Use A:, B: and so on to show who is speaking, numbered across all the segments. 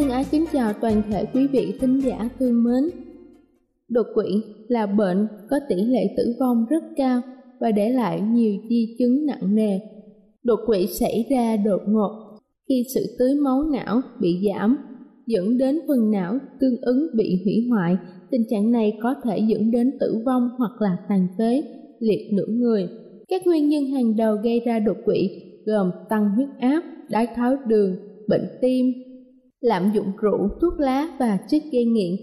A: thân ái
B: kính chào toàn thể quý vị thính giả thương mến. Đột quỵ là bệnh có tỷ lệ tử vong rất cao và để lại nhiều di chứng nặng nề. Đột quỵ xảy ra đột ngột khi sự tưới máu não bị giảm, dẫn đến phần não tương ứng bị hủy hoại. Tình trạng này có thể dẫn đến tử vong hoặc là tàn phế, liệt nửa người. Các nguyên nhân hàng đầu gây ra đột quỵ gồm tăng huyết áp, đái tháo đường, bệnh tim, lạm dụng rượu, thuốc lá và chất gây nghiện.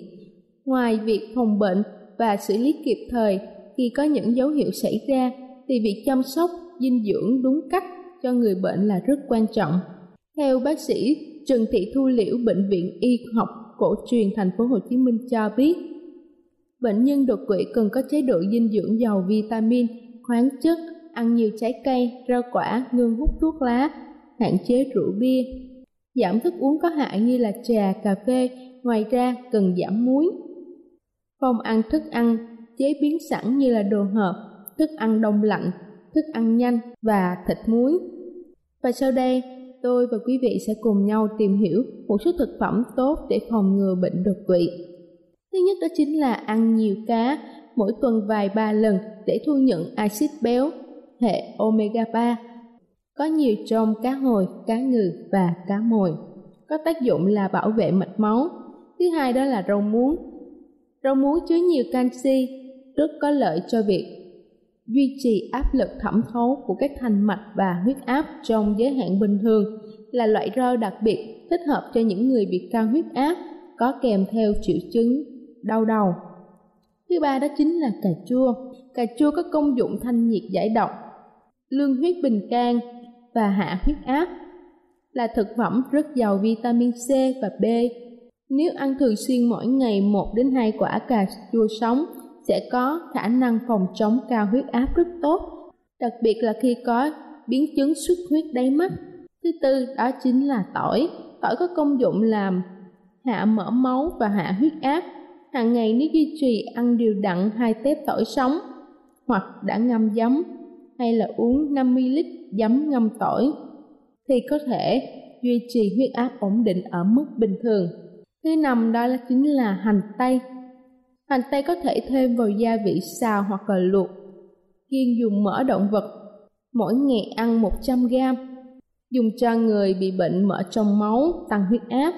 B: Ngoài việc phòng bệnh và xử lý kịp thời khi có những dấu hiệu xảy ra, thì việc chăm sóc dinh dưỡng đúng cách cho người bệnh là rất quan trọng. Theo bác sĩ Trần Thị Thu Liễu Bệnh viện Y học cổ truyền thành phố Hồ Chí Minh cho biết, bệnh nhân đột quỵ cần có chế độ dinh dưỡng giàu vitamin, khoáng chất, ăn nhiều trái cây, rau quả, ngưng hút thuốc lá, hạn chế rượu bia, giảm thức uống có hại như là trà, cà phê, ngoài ra cần giảm muối. Không ăn thức ăn chế biến sẵn như là đồ hộp, thức ăn đông lạnh, thức ăn nhanh và thịt muối. Và sau đây, tôi và quý vị sẽ cùng nhau tìm hiểu một số thực phẩm tốt để phòng ngừa bệnh đột quỵ. Thứ nhất đó chính là ăn nhiều cá, mỗi tuần vài ba lần để thu nhận axit béo hệ omega 3 có nhiều trong cá hồi, cá ngừ và cá mồi. Có tác dụng là bảo vệ mạch máu. Thứ hai đó là rau muống. Rau muống chứa nhiều canxi, rất có lợi cho việc duy trì áp lực thẩm thấu của các thành mạch và huyết áp trong giới hạn bình thường là loại rau đặc biệt thích hợp cho những người bị cao huyết áp có kèm theo triệu chứng đau đầu. Thứ ba đó chính là cà chua. Cà chua có công dụng thanh nhiệt giải độc, lương huyết bình can, và hạ huyết áp là thực phẩm rất giàu vitamin C và B. Nếu ăn thường xuyên mỗi ngày 1 đến 2 quả cà chua sống sẽ có khả năng phòng chống cao huyết áp rất tốt, đặc biệt là khi có biến chứng xuất huyết đáy mắt. Thứ tư đó chính là tỏi. Tỏi có công dụng làm hạ mỡ máu và hạ huyết áp. Hàng ngày nếu duy trì ăn đều đặn hai tép tỏi sống hoặc đã ngâm giấm hay là uống 50 lít giấm ngâm tỏi thì có thể duy trì huyết áp ổn định ở mức bình thường. Thứ năm đó là chính là hành tây. Hành tây có thể thêm vào gia vị xào hoặc là luộc. Kiên dùng mỡ động vật, mỗi ngày ăn 100 gram. Dùng cho người bị bệnh mỡ trong máu, tăng huyết áp.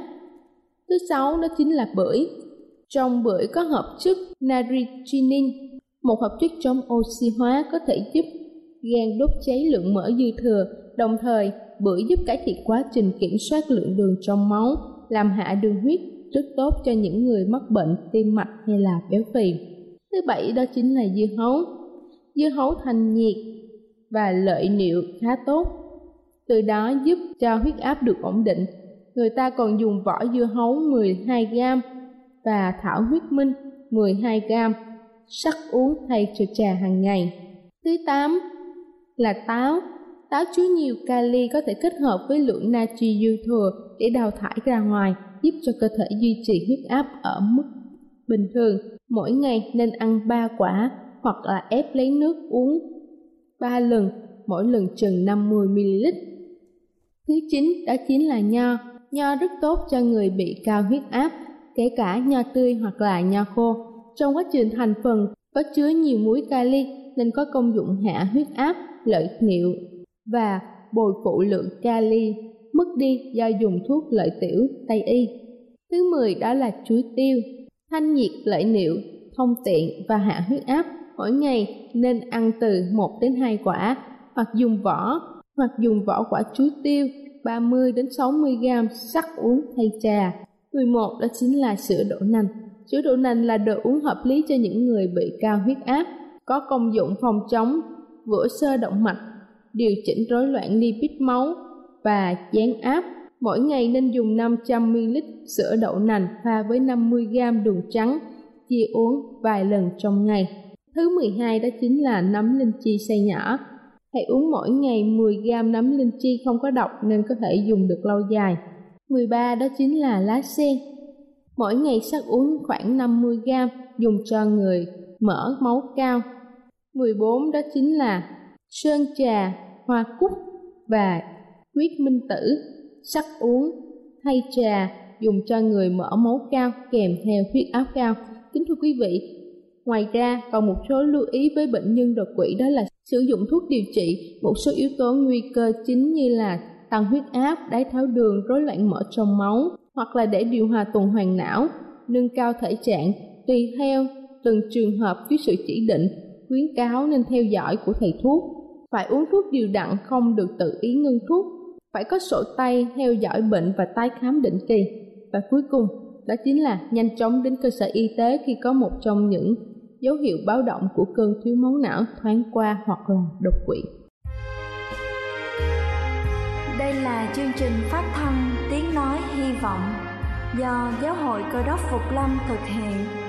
B: Thứ sáu đó chính là bưởi. Trong bưởi có hợp chất natrigenin, một hợp chất chống oxy hóa có thể giúp gan đốt cháy lượng mỡ dư thừa, đồng thời bưởi giúp cải thiện quá trình kiểm soát lượng đường trong máu, làm hạ đường huyết, rất tốt cho những người mắc bệnh tim mạch hay là béo phì. Thứ bảy đó chính là dưa hấu. Dưa hấu thanh nhiệt và lợi niệu khá tốt, từ đó giúp cho huyết áp được ổn định. Người ta còn dùng vỏ dưa hấu 12 gram và thảo huyết minh 12 gram sắc uống thay cho trà hàng ngày. Thứ 8 là táo. Táo chứa nhiều kali có thể kết hợp với lượng natri dư thừa để đào thải ra ngoài, giúp cho cơ thể duy trì huyết áp ở mức bình thường. Mỗi ngày nên ăn 3 quả hoặc là ép lấy nước uống 3 lần, mỗi lần chừng 50ml. Thứ chín đó chính là nho. Nho rất tốt cho người bị cao huyết áp, kể cả nho tươi hoặc là nho khô. Trong quá trình thành phần có chứa nhiều muối kali nên có công dụng hạ huyết áp, lợi niệu và bồi phụ lượng kali mất đi do dùng thuốc lợi tiểu Tây y. Thứ 10 đó là chuối tiêu, thanh nhiệt lợi niệu, thông tiện và hạ huyết áp. Mỗi ngày nên ăn từ 1 đến 2 quả hoặc dùng vỏ hoặc dùng vỏ quả chuối tiêu 30 đến 60 g sắc uống thay trà. 11 đó chính là sữa đậu nành. Sữa đậu nành là đồ uống hợp lý cho những người bị cao huyết áp, có công dụng phòng chống vữa sơ động mạch, điều chỉnh rối loạn lipid máu và chán áp. Mỗi ngày nên dùng 500ml sữa đậu nành pha với 50g đường trắng, chia uống vài lần trong ngày. Thứ 12 đó chính là nấm linh chi xay nhỏ. Hãy uống mỗi ngày 10g nấm linh chi không có độc nên có thể dùng được lâu dài. 13 đó chính là lá sen. Mỗi ngày sắc uống khoảng 50g dùng cho người mỡ máu cao. 14 đó chính là sơn trà, hoa cúc và huyết minh tử. Sắc uống thay trà dùng cho người mỡ máu cao kèm theo huyết áp cao. Kính thưa quý vị, ngoài ra còn một số lưu ý với bệnh nhân đột quỵ đó là sử dụng thuốc điều trị một số yếu tố nguy cơ chính như là tăng huyết áp, đái tháo đường, rối loạn mỡ trong máu hoặc là để điều hòa tuần hoàn não, nâng cao thể trạng tùy theo từng trường hợp với sự chỉ định, khuyến cáo nên theo dõi của thầy thuốc. Phải uống thuốc điều đặn không được tự ý ngưng thuốc, phải có sổ tay theo dõi bệnh và tái khám định kỳ. Và cuối cùng, đó chính là nhanh chóng đến cơ sở y tế khi có một trong những dấu hiệu báo động của cơn thiếu máu não thoáng qua hoặc là đột quỵ.
A: Đây là chương trình phát thanh Tiếng Nói Hy Vọng do Giáo hội Cơ đốc Phục Lâm thực hiện.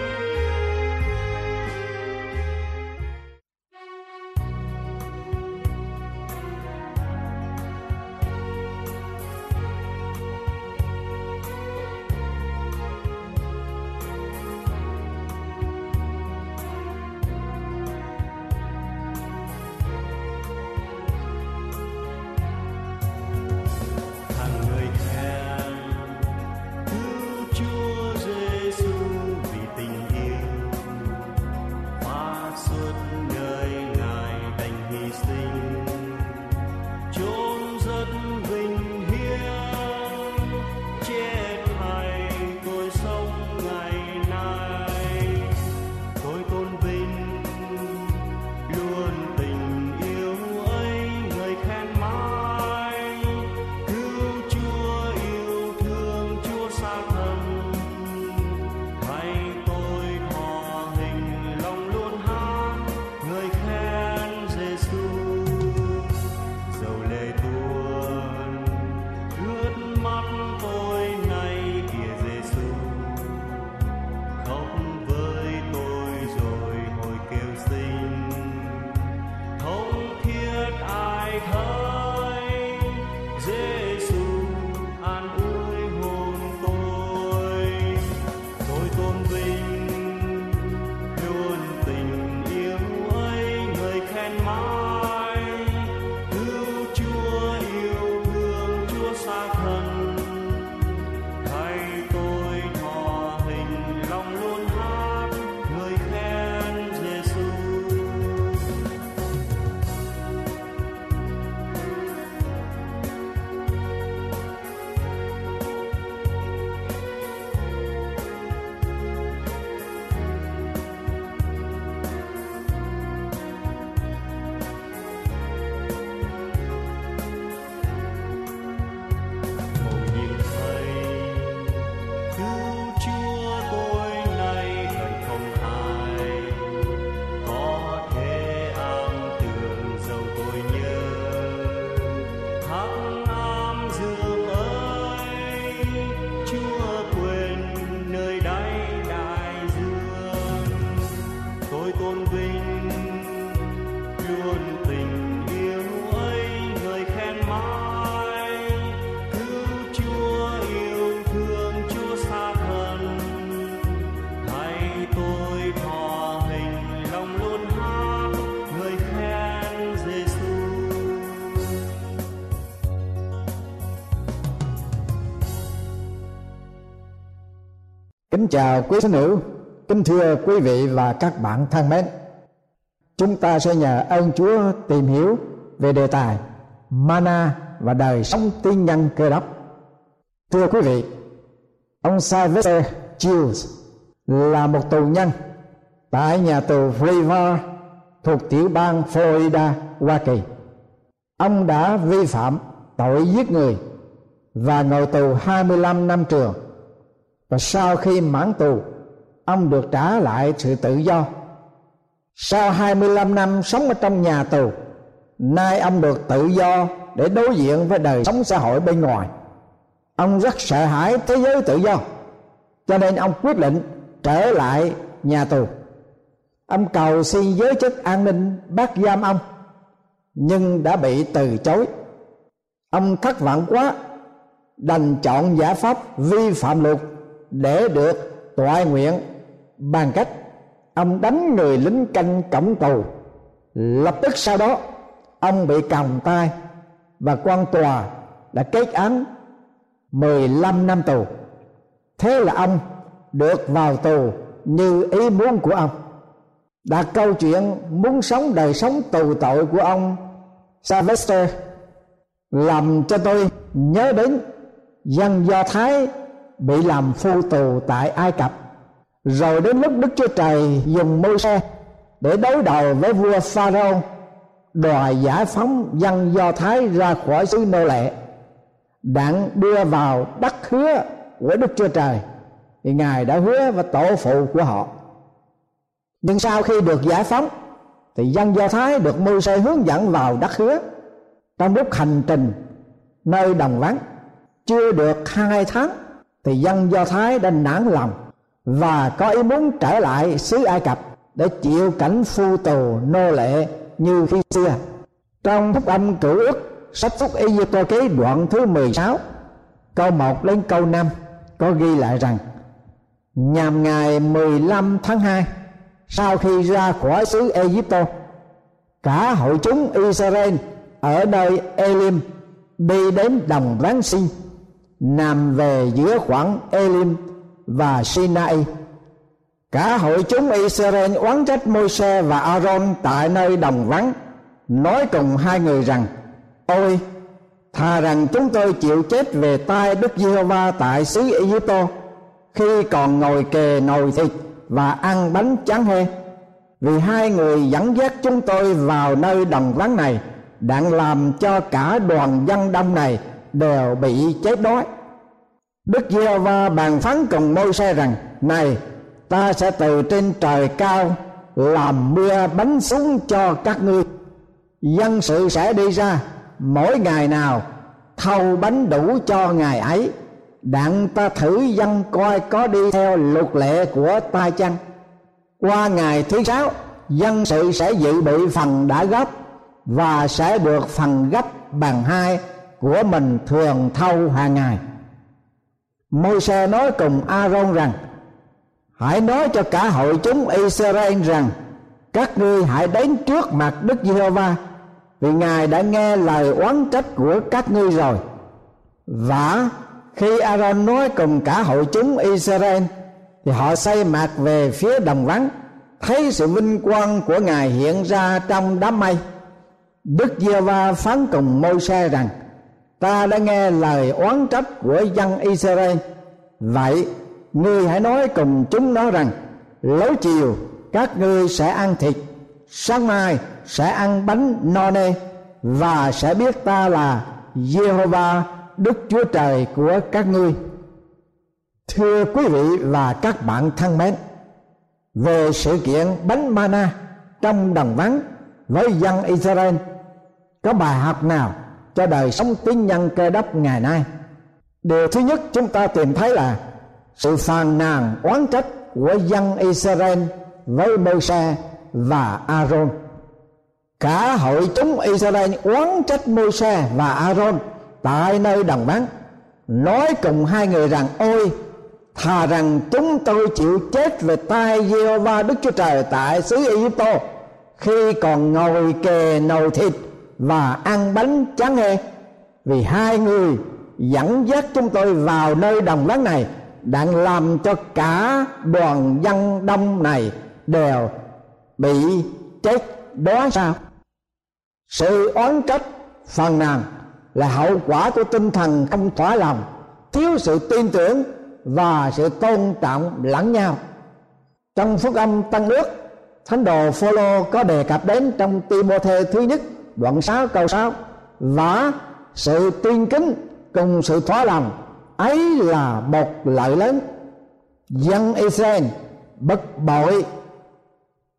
C: Kính chào quý thính hữu, kính thưa quý vị và các bạn thân mến. Chúng ta sẽ nhờ ơn Chúa tìm hiểu về đề tài mana và đời sống tiên nhân cơ đốc. Thưa quý vị, ông Sylvester Childs là một tù nhân tại nhà tù River thuộc tiểu bang Florida, Hoa Kỳ. Ông đã vi phạm tội giết người và ngồi tù 25 năm trường. Và sau khi mãn tù, ông được trả lại sự tự do. Sau 25 năm sống ở trong nhà tù, nay ông được tự do để đối diện với đời sống xã hội bên ngoài. Ông rất sợ hãi thế giới tự do, cho nên ông quyết định trở lại nhà tù. Ông cầu xin giới chức an ninh bắt giam ông, nhưng đã bị từ chối. Ông thất vọng quá đành chọn giải pháp vi phạm luật để được tọa nguyện bằng cách ông đánh người lính canh cổng tù lập tức sau đó, ông bị còng tay và quan tòa đã kết án 15 năm tù. Thế là ông được vào tù như ý muốn của ông. Đã câu chuyện muốn sống đời sống tù tội của ông, Sylvester, làm cho tôi nhớ đến dân do thái bị làm phu tù tại ai cập. Rồi đến lúc đức chúa trời dùng môi xe để đối đầu với vua pharaoh đòi giải phóng dân do thái ra khỏi xứ nô lệ, đặng đưa vào đất hứa của đức chúa trời. Thì ngài đã hứa với tổ phụ của họ. Nhưng sau khi được giải phóng, thì dân do thái được môi xe hướng dẫn vào đất hứa. Trong lúc hành trình, nơi đồng vắng, chưa được hai tháng thì dân do thái đã nản lòng và có ý muốn trở lại xứ ai cập để chịu cảnh phu tù nô lệ như khi xưa. Trong phúc âm cửu ước sách phúc y tô ký đoạn thứ 16 câu 1 đến câu 5 có ghi lại rằng, nhằm ngày 15 tháng 2 sau khi ra khỏi xứ Egypto cả hội chúng Israel ở nơi Elim đi đến đồng Ráng Sinh nằm về giữa khoảng Elim và Sinai. Cả hội chúng Israel oán trách Môi-se và Aaron tại nơi đồng vắng, nói cùng hai người rằng: Ôi, thà rằng chúng tôi chịu chết về tay Đức Giê-hô-va tại xứ Egypto khi còn ngồi kề nồi thịt và ăn bánh tráng hê. Vì hai người dẫn dắt chúng tôi vào nơi đồng vắng này đặng làm cho cả đoàn dân đông này đều bị chết đói. Đức giê va bàn phán cùng môi xe rằng, này, ta sẽ từ trên trời cao làm mưa bánh xuống cho các ngươi. Dân sự sẽ đi ra, mỗi ngày nào thâu bánh đủ cho ngày ấy. Đặng ta thử dân coi có đi theo luật lệ của ta chăng? Qua ngày thứ sáu, dân sự sẽ dự bị phần đã góp và sẽ được phần gấp bằng hai của mình thường thâu hàng ngày. Môi xe nói cùng Aaron rằng, hãy nói cho cả hội chúng Israel rằng, các ngươi hãy đến trước mặt Đức Giê-hô-va, vì Ngài đã nghe lời oán trách của các ngươi rồi. Và khi Aaron nói cùng cả hội chúng Israel, thì họ xây mặt về phía đồng vắng. Thấy sự vinh quang của Ngài hiện ra trong đám mây, Đức Giê-va phán cùng Môi-se rằng ta đã nghe lời oán trách của dân Israel vậy ngươi hãy nói cùng chúng nó rằng lối chiều các ngươi sẽ ăn thịt sáng mai sẽ ăn bánh no nê và sẽ biết ta là Jehovah Đức Chúa Trời của các ngươi. Thưa quý vị và các bạn thân mến, về sự kiện bánh mana trong đồng vắng với dân Israel có bài học nào cho đời sống tín nhân cơ đốc ngày nay. Điều thứ nhất chúng ta tìm thấy là sự phàn nàn oán trách của dân Israel với Môi-se và Aaron cả hội chúng Israel oán trách Môi-se và Aaron tại nơi đồng vắng, nói cùng hai người rằng, ôi, thà rằng chúng tôi chịu chết về tay Giê-hô-va Đức Chúa Trời tại xứ Egypto khi còn ngồi kề nồi thịt và ăn bánh tráng he vì hai người dẫn dắt chúng tôi vào nơi đồng vắng này đang làm cho cả đoàn dân đông này đều bị chết đó sao? Sự oán trách phần nào là hậu quả của tinh thần không thỏa lòng, thiếu sự tin tưởng và sự tôn trọng lẫn nhau. Trong phúc âm tăng ước thánh đồ Phaolô có đề cập đến trong timothée thứ nhất đoạn 6 câu 6 và sự tin kính cùng sự thỏa lòng, ấy là một lợi lớn. Dân Israel bất bội,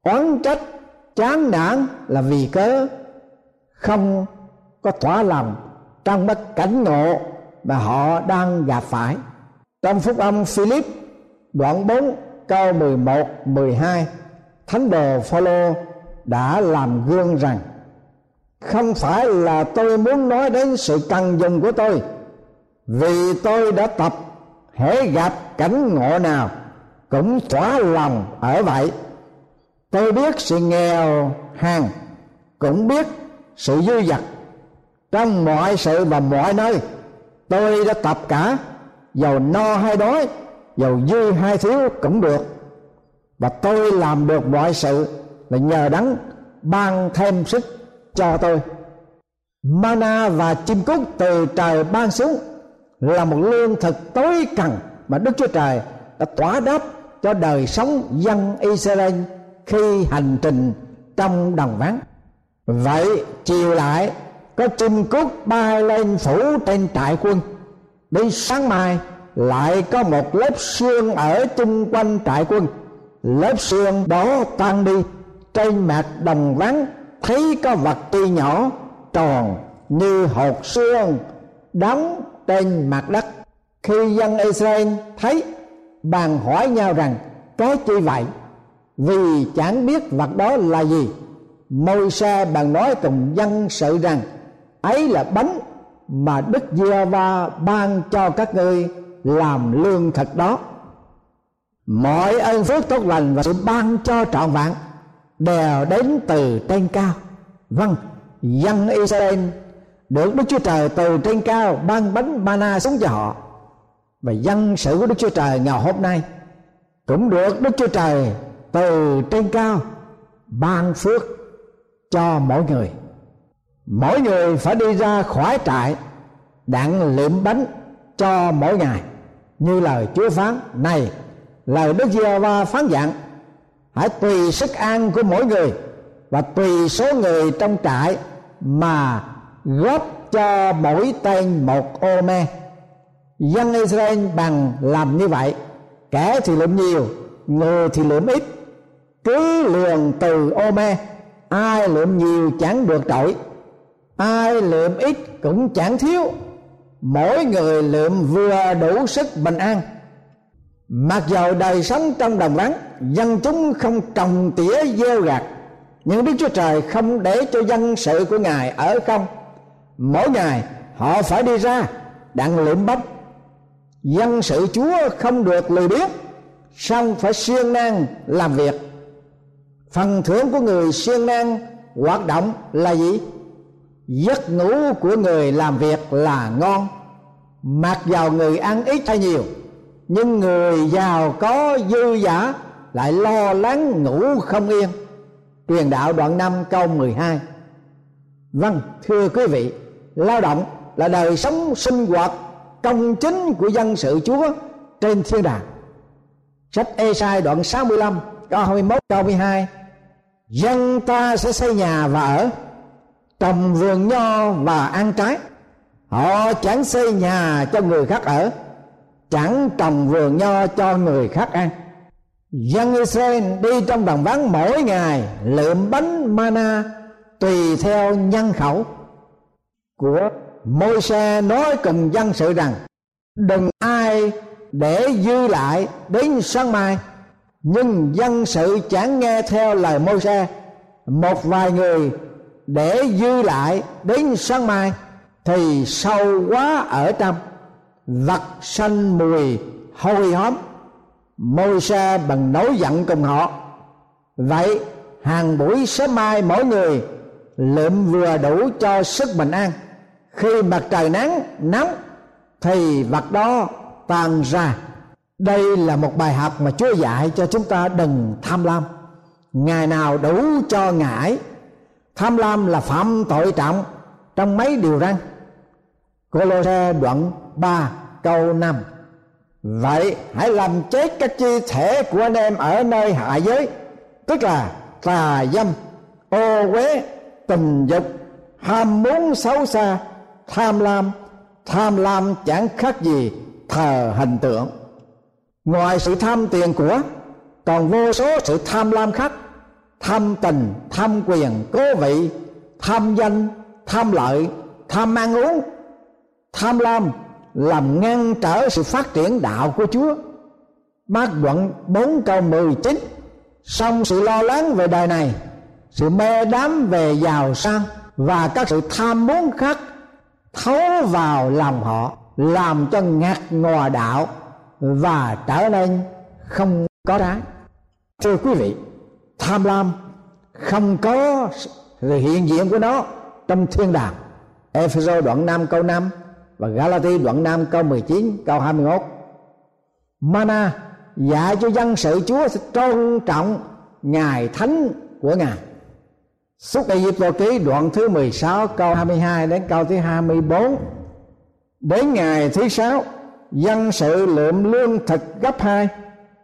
C: oán trách, chán nản là vì cớ không có thỏa lòng trong bất cảnh ngộ mà họ đang gặp phải. Trong phúc âm Philip, đoạn 4 câu 11 12 thánh đồ Phaolô đã làm gương rằng không phải là tôi muốn nói đến sự cần dùng của tôi. Vì tôi đã tập, hễ gặp cảnh ngộ nào cũng thỏa lòng ở vậy. Tôi biết sự nghèo hàng cũng biết sự dư dật. Trong mọi sự và mọi nơi, tôi đã tập cả. Giàu no hay đói giàu dư hay thiếu cũng được. Và tôi làm được mọi sự là nhờ đấng ban thêm sức cho tôi. Mana và chim cút từ trời ban xuống là một lương thực tối cần mà đức chúa trời đã tỏa đáp cho đời sống dân israel khi hành trình trong đồng vắng vậy chiều lại, có chim cút bay lên phủ trên trại quân. Đến sáng mai, lại có một lớp sương ở chung quanh trại quân. Lớp sương đó tan đi trên mặt đồng vắng thấy có vật tuy nhỏ, tròn như hột xương đóng trên mặt đất. Khi dân Israel thấy bàn hỏi nhau rằng cái chi vậy? Vì chẳng biết vật đó là gì. Môi xe bàn nói cùng dân sự rằng, ấy là bánh mà đức giê va ban cho các ngươi làm lương thực đó. Mọi ơn phước tốt lành và sự ban cho trọn vẹn đều đến từ trên cao. Vâng dân israel được đức chúa trời từ trên cao ban bánh mana xuống cho họ. Và dân sự của đức chúa trời ngày hôm nay cũng được đức chúa trời từ trên cao ban phước cho mỗi người. Mỗi người phải đi ra khỏi trại, đặng liệm bánh cho mỗi ngày. Như lời Chúa phán, này, lời Đức giê va phán dặn hãy tùy sức ăn của mỗi người và tùy số người trong trại mà góp cho mỗi tên một ô me. Dân Israel bằng làm như vậy, kẻ thì lượm nhiều, người thì lượm ít. Cứ lường từ ô me, ai lượm nhiều chẳng được trội ai lượm ít cũng chẳng thiếu. Mỗi người lượm vừa đủ sức bình an mặc dầu đời sống trong đồng vắng, dân chúng không trồng tỉa gieo gặt, nhưng đức chúa trời không để cho dân sự của ngài ở không. Mỗi ngày, họ phải đi ra, đặng lượm bắp. Dân sự chúa không được lười biếng, song phải siêng năng làm việc. Phần thưởng của người siêng năng hoạt động là gì? Giấc ngủ của người làm việc là ngon. Mặc dầu người ăn ít hay nhiều nhưng người giàu có dư giả lại lo lắng ngủ không yên. Truyền đạo đoạn 5 câu 12 vâng thưa quý vị, lao động là đời sống sinh hoạt công chính của dân sự Chúa trên thiên đàng. Sách Ê-sai đoạn 65 câu 21 câu 12 dân ta sẽ xây nhà và ở, trồng vườn nho và ăn trái. Họ chẳng xây nhà cho người khác ở chẳng trồng vườn nho cho người khác ăn. Dân Israel đi trong đồng vắng mỗi ngày lượm bánh mana tùy theo nhân khẩu. Của môi xe nói cùng dân sự rằng, đừng ai để dư lại đến sáng mai. Nhưng dân sự chẳng nghe theo lời môi xe một vài người để dư lại đến sáng mai thì sâu quá ở trong vật sanh mùi hôi hóm, môi xe bằng nỗi giận cùng họ. Vậy, hàng buổi sớm mai mỗi người lượm vừa đủ cho sức bình an. Khi mặt trời nắng nóng, thì vật đó tan ra. Đây là một bài học mà chúa dạy cho chúng ta đừng tham lam. Ngày nào đủ cho ngải tham lam là phạm tội trọng trong mấy điều răn. Cô lô đoạn 3 câu 5 Vậy hãy làm chết các chi thể của anh em ở nơi hạ giới Tức là tà dâm, ô uế, tình dục, ham muốn xấu xa, tham lam Tham lam chẳng khác gì thờ hình tượng. Ngoài sự tham tiền của Còn vô số sự tham lam khác Tham tình, tham quyền, cố vị Tham danh, tham lợi, tham ăn uống tham lam làm ngăn trở sự phát triển đạo của Chúa. Bác đoạn 4 câu 19 Xong sự lo lắng về đời này, Sự mê đắm về giàu sang Và các sự tham muốn khác Thấu vào lòng họ, Làm cho ngạt ngòa đạo Và trở nên không có trái Thưa quý vị, Tham lam không có sự hiện diện của nó Trong thiên đàng. Ephesos đoạn 5 câu 5 và Galati đoạn 5 câu 19 câu 21 Mana dạy cho dân sự Chúa sẽ tôn trọng ngày thánh của Ngài. Xuất Ai Cập ký đoạn thứ 16 câu 22 đến câu thứ 24 Đến ngày thứ sáu, dân sự lượm lương thực gấp hai.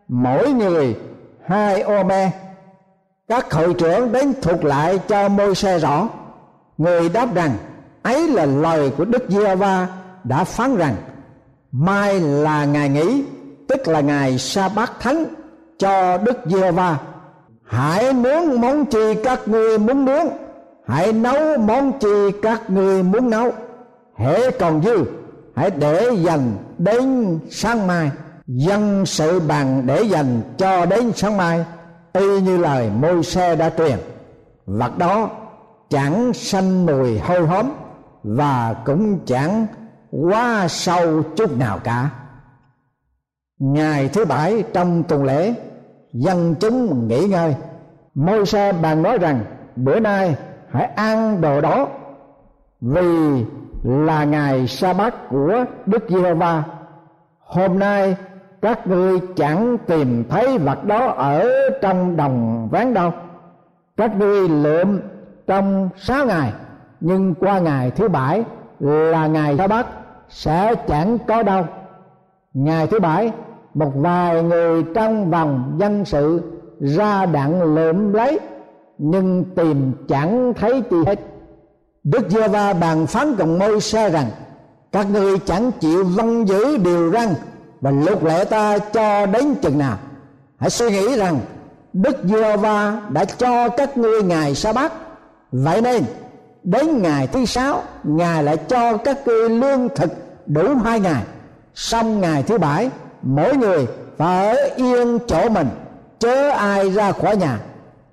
C: Mỗi người hai ô me. Các hội trưởng đến thuộc lại cho môi xe rõ. Người đáp rằng, ấy là lời của đức giê va đã phán rằng, mai là ngày nghỉ, tức là ngày sa bát thánh cho đức giê va hãy nướng món chi các ngươi muốn nướng. Hãy nấu món chi các ngươi muốn nấu. Hễ còn dư, hãy để dành đến sáng mai. Dân sự bằng để dành cho đến sáng mai, y như lời môi xe đã truyền. Vật đó chẳng sanh mùi hôi hóm và cũng chẳng quá sâu chút nào cả. Ngày thứ bảy trong tuần lễ, dân chúng nghỉ ngơi. Môi xe bàn nói rằng, bữa nay hãy ăn đồ đó, vì là ngày sa bát của đức giê va hôm nay các ngươi chẳng tìm thấy vật đó ở trong đồng ván đâu. Các ngươi lượm trong sáu ngày, nhưng qua ngày thứ bảy là ngày sa bát sẽ chẳng có đâu ngày thứ bảy, một vài người trong vòng dân sự ra đặng lượm lấy, nhưng tìm chẳng thấy chi hết. Đức giê va bàn phán cùng môi xe rằng, các ngươi chẳng chịu vâng giữ điều răn và luật lệ ta cho đến chừng nào. Hãy suy nghĩ rằng, đức giê va đã cho các ngươi ngày sa bát. Vậy nên đến ngày thứ sáu, ngài lại cho các ngươi lương thực đủ hai ngày. Xong ngày thứ bảy, mỗi người phải ở yên chỗ mình, chớ ai ra khỏi nhà.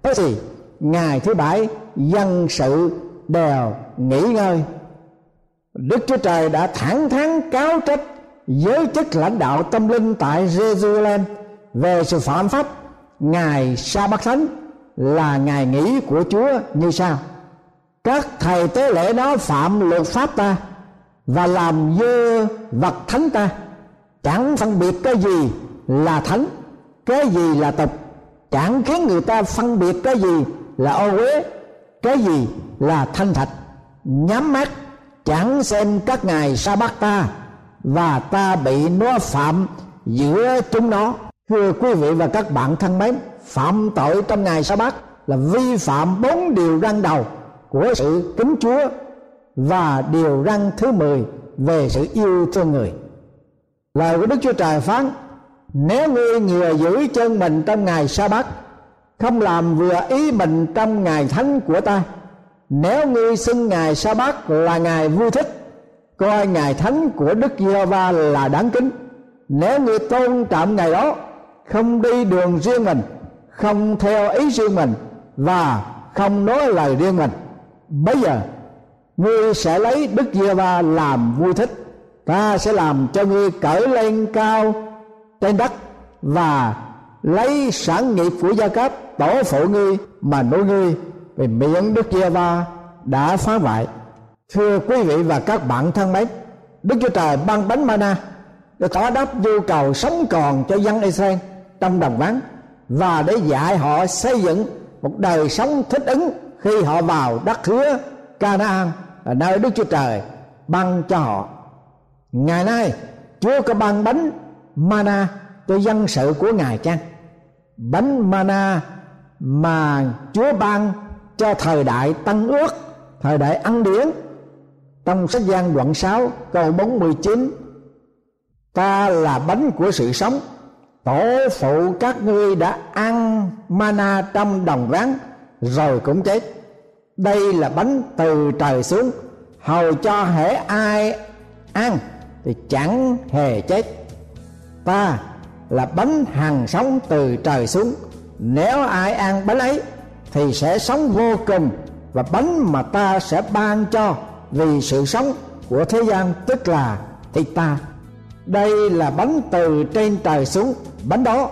C: Thế thì, ngày thứ bảy, dân sự đều nghỉ ngơi. Đức chúa trời đã thẳng thắn cáo trách giới chức lãnh đạo tâm linh tại jerusalem về sự phạm pháp. Ngày sa bát thánh là ngày nghỉ của chúa như sau các thầy tế lễ đó phạm luật pháp ta và làm dơ vật thánh ta. Chẳng phân biệt cái gì là thánh, cái gì là tục. Chẳng khiến người ta phân biệt cái gì là ô uế, cái gì là thanh thạch. Nhắm mắt, chẳng xem các ngày sa bát ta và ta bị nó phạm giữa chúng nó. Thưa quý vị và các bạn thân mến, phạm tội trong ngày sa bát là vi phạm bốn điều răn đầu của sự kính Chúa và điều răn thứ 10 về sự yêu thương người. Lời của Đức Chúa Trời phán: Nếu ngươi ngừa giữ chân mình trong ngày sa bát không làm vừa ý mình trong ngày thánh của ta, nếu ngươi xưng ngày sa bát là ngày vui thích, coi ngày thánh của đức giê va là đáng kính nếu ngươi tôn trọng ngày đó, không đi đường riêng mình, không theo ý riêng mình và không nói lời riêng mình bây giờ, ngươi sẽ lấy đức giê va làm vui thích. Ta sẽ làm cho ngươi cởi lên cao trên đất và lấy sản nghiệp của gia cấp tổ phụ ngươi mà nuôi ngươi vì miệng đức giê va đã phá hoại. Thưa quý vị và các bạn thân mến, đức chúa trời ban bánh mana để tỏ đáp nhu cầu sống còn cho dân Israel trong đồng vắng và để dạy họ xây dựng một đời sống thích ứng khi họ vào đất hứa Canaan à, nơi Đức Chúa Trời ban cho họ. Ngày nay Chúa có ban bánh mana cho dân sự của Ngài chăng? Bánh mana mà Chúa ban cho thời đại Tân Ước, thời đại ăn điển trong sách gian đoạn 6 câu 49 ta là bánh của sự sống tổ phụ các ngươi đã ăn mana trong đồng rắn rồi cũng chết đây là bánh từ trời xuống. Hầu cho hễ ai ăn thì chẳng hề chết. Ta là bánh hằng sống từ trời xuống. Nếu ai ăn bánh ấy thì sẽ sống vô cùng. Và bánh mà ta sẽ ban cho vì sự sống của thế gian tức là thịt ta. Đây là bánh từ trên trời xuống. Bánh đó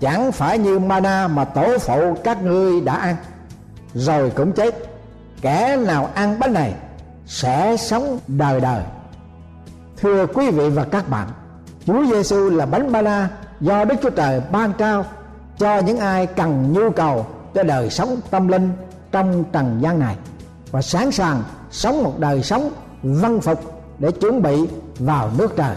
C: chẳng phải như mana mà tổ phụ các ngươi đã ăn. Rồi cũng chết kẻ nào ăn bánh này sẽ sống đời đời. Thưa quý vị và các bạn, Chúa Giêsu là bánh bana do Đức Chúa Trời ban trao cho những ai cần nhu cầu cho đời sống tâm linh trong trần gian này. Và sẵn sàng sống một đời sống văn phục để chuẩn bị vào nước trời.